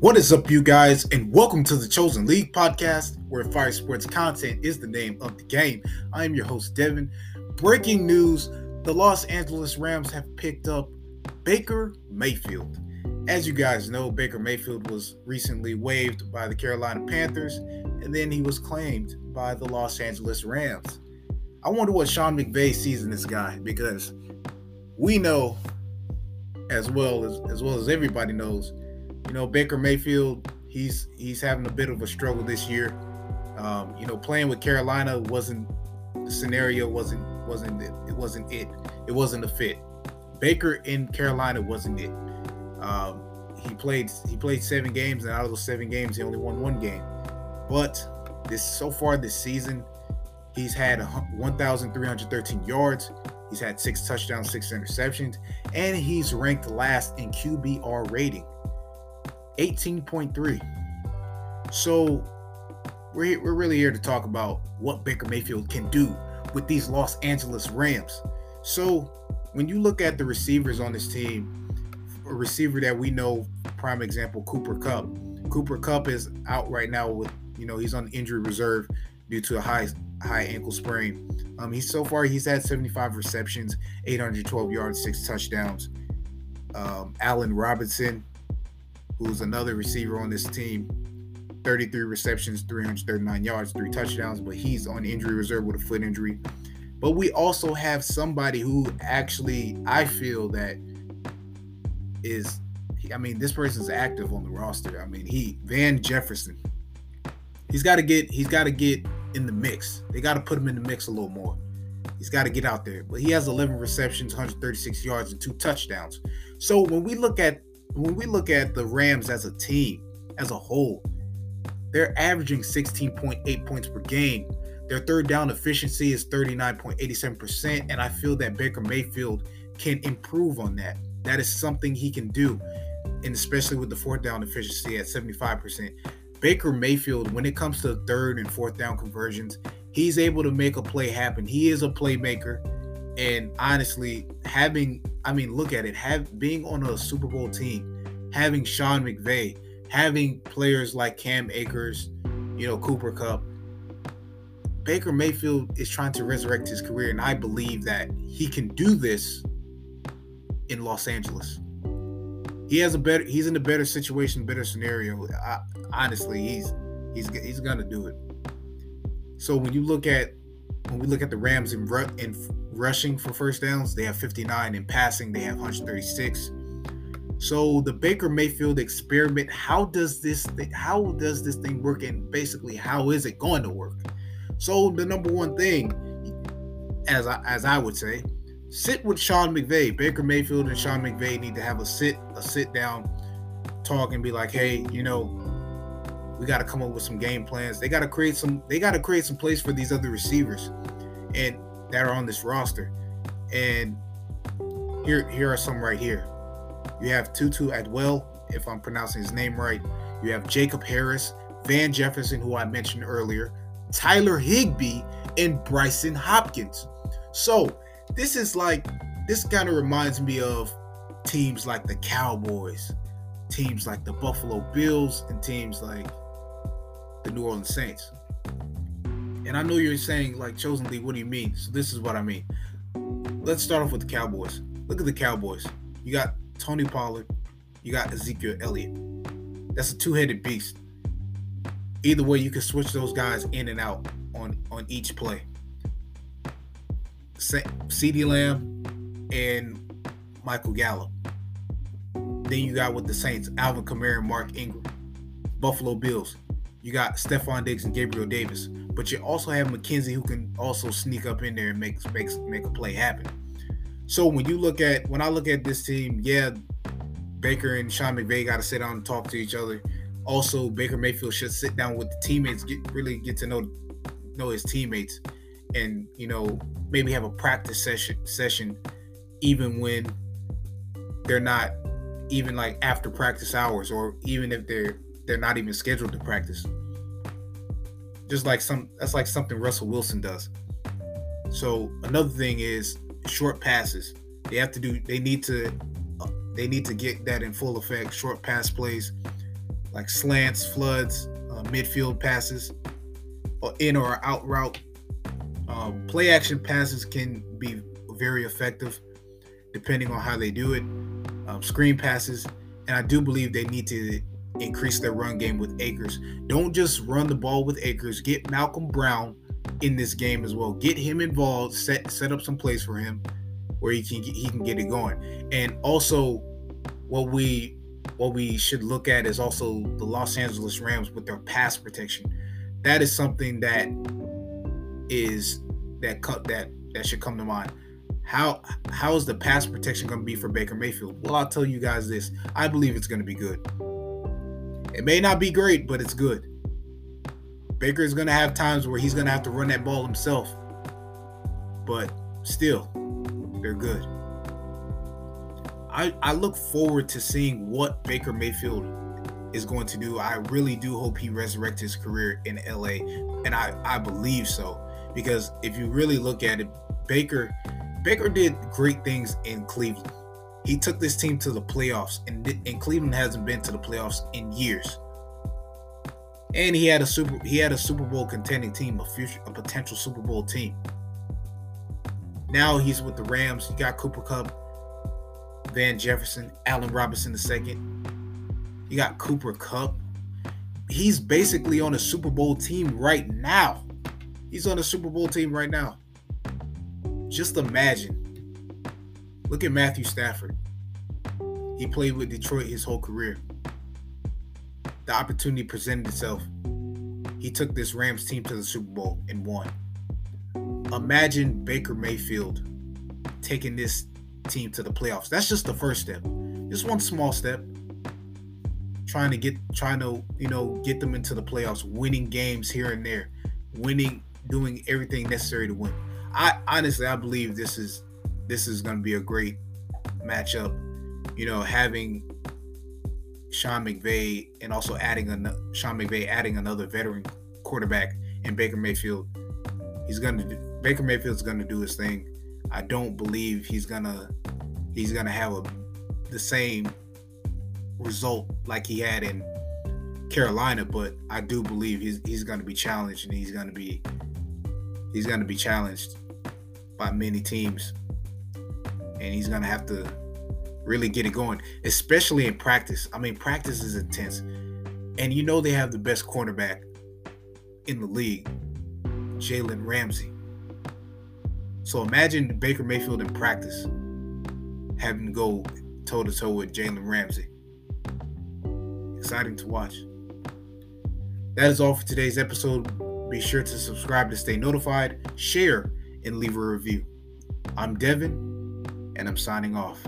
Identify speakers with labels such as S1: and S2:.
S1: What is up, you guys, and welcome to the Chosen League podcast, where Fire Sports content is the name of the game. I am your host, Devin. Breaking news the Los Angeles Rams have picked up Baker Mayfield. As you guys know, Baker Mayfield was recently waived by the Carolina Panthers, and then he was claimed by the Los Angeles Rams. I wonder what Sean McVay sees in this guy because we know as well as as well as everybody knows know, Baker Mayfield, he's he's having a bit of a struggle this year. Um, you know, playing with Carolina wasn't the scenario wasn't wasn't it, it wasn't it. It wasn't a fit. Baker in Carolina wasn't it. Um, he played he played seven games, and out of those seven games, he only won one game. But this so far this season, he's had 1,313 yards. He's had six touchdowns, six interceptions, and he's ranked last in QBR rating. 18.3. So we're, we're really here to talk about what Baker Mayfield can do with these Los Angeles Rams. So when you look at the receivers on this team, a receiver that we know, prime example, Cooper Kupp. Cooper Kupp is out right now with, you know, he's on injury reserve due to a high high ankle sprain. Um, he's so far he's had 75 receptions, 812 yards, six touchdowns. Um, Allen Robinson, who's another receiver on this team. 33 receptions, 339 yards, three touchdowns, but he's on injury reserve with a foot injury. But we also have somebody who actually I feel that is I mean, this person's active on the roster. I mean, he Van Jefferson. He's got to get he's got to get in the mix. They got to put him in the mix a little more. He's got to get out there. But he has 11 receptions, 136 yards, and two touchdowns. So when we look at when we look at the Rams as a team, as a whole, they're averaging 16.8 points per game. Their third down efficiency is 39.87%. And I feel that Baker Mayfield can improve on that. That is something he can do. And especially with the fourth down efficiency at 75%. Baker Mayfield, when it comes to third and fourth down conversions, he's able to make a play happen. He is a playmaker. And honestly, having I mean, look at it, have being on a Super Bowl team, having Sean McVay, having players like Cam Akers, you know, Cooper Kupp, Baker Mayfield is trying to resurrect his career, and I believe that he can do this in Los Angeles. He has a better. He's in a better situation, better scenario. I, honestly, he's he's he's gonna do it. So when you look at when we look at the Rams in, in rushing for first downs, they have 59. In passing, they have 136. So the Baker Mayfield experiment, how does this th- how does this thing work and basically how is it going to work? So the number one thing as I, as I would say, sit with Sean McVay. Baker Mayfield and Sean McVay need to have a sit a sit down talk and be like, "Hey, you know, we got to come up with some game plans. They got to create some. They got to create some place for these other receivers, and that are on this roster. And here, here are some right here. You have Tutu Atwell, if I'm pronouncing his name right. You have Jacob Harris, Van Jefferson, who I mentioned earlier, Tyler Higbee, and Brycen Hopkins. So this is like this kind of reminds me of teams like the Cowboys, teams like the Buffalo Bills, and teams like the New Orleans Saints. And I know you're saying, like, Chosen League, what do you mean? So this is what I mean. Let's start off with the Cowboys. Look at the Cowboys. You got Tony Pollard, you got Ezekiel Elliott. That's a two-headed beast. Either way, you can switch those guys in and out on on each play. CeeDee Lamb and Michael Gallup. Then you got with the Saints, Alvin Kamara and Mark Ingram. Buffalo Bills, you got Stefon Diggs and Gabriel Davis, but you also have McKenzie who can also sneak up in there and make make make a play happen. So when you look at when I look at this team, yeah, Baker and Sean McVay got to sit down and talk to each other. Also, Baker Mayfield should sit down with the teammates, get really get to know know his teammates, and you know maybe have a practice session session, even when they're not even like after practice hours, or even if they're they're not even scheduled to practice. Just like some that's like something Russell Wilson does. So another thing is short passes. They have to do they need to they need to get that in full effect. Short pass plays like slants, floods, uh, midfield passes, or in or out route. Um, play action passes can be very effective depending on how they do it. Um, screen passes, and I do believe they need to increase their run game with Akers. Don't just run the ball with Akers. Get Malcolm Brown in this game as well. Get him involved. Set set up some plays for him where he can he can get it going. And also, what we what we should look at is also the Los Angeles Rams with their pass protection. That is something that is that cut that that should come to mind. How how is the pass protection going to be for Baker Mayfield? Well, I'll tell you guys this. I believe it's going to be good. It may not be great, but it's good. Baker is going to have times where he's going to have to run that ball himself. But still, they're good. I, I look forward to seeing what Baker Mayfield is going to do. I really do hope he resurrects his career in LA. And I, I believe so. Because if you really look at it, Baker Baker did great things in Cleveland. He took this team to the playoffs, and, and Cleveland hasn't been to the playoffs in years. And he had a super he had a Super Bowl contending team, a future a potential Super Bowl team. Now he's with the Rams. You got Cooper Kupp, Van Jefferson, Allen Robinson II. You got Cooper Kupp. He's basically on a Super Bowl team right now. He's on a Super Bowl team right now. Just imagine. Look at Matthew Stafford. He played with Detroit his whole career. The opportunity presented itself. He took this Rams team to the Super Bowl and won. Imagine Baker Mayfield taking this team to the playoffs. That's just the first step. Just one small step. Trying to get trying to, you know, get them into the playoffs, winning games here and there, winning, doing everything necessary to win. I honestly I believe this is this is going to be a great matchup. You know, having Sean McVay and also adding a Sean McVay adding another veteran quarterback and Baker Mayfield. He's going to Baker Mayfield's going to do his thing. I don't believe he's gonna he's gonna have a the same result like he had in Carolina, but I do believe he's he's gonna be challenged and he's gonna be he's gonna be challenged by many teams. And he's gonna have to really get it going, especially in practice. I mean, practice is intense. And you know they have the best cornerback in the league, Jalen Ramsey. So imagine Baker Mayfield in practice having to go toe to toe with Jalen Ramsey. Exciting to watch. That is all for today's episode. Be sure to subscribe to stay notified, share, and leave a review. I'm Devin, and I'm signing off.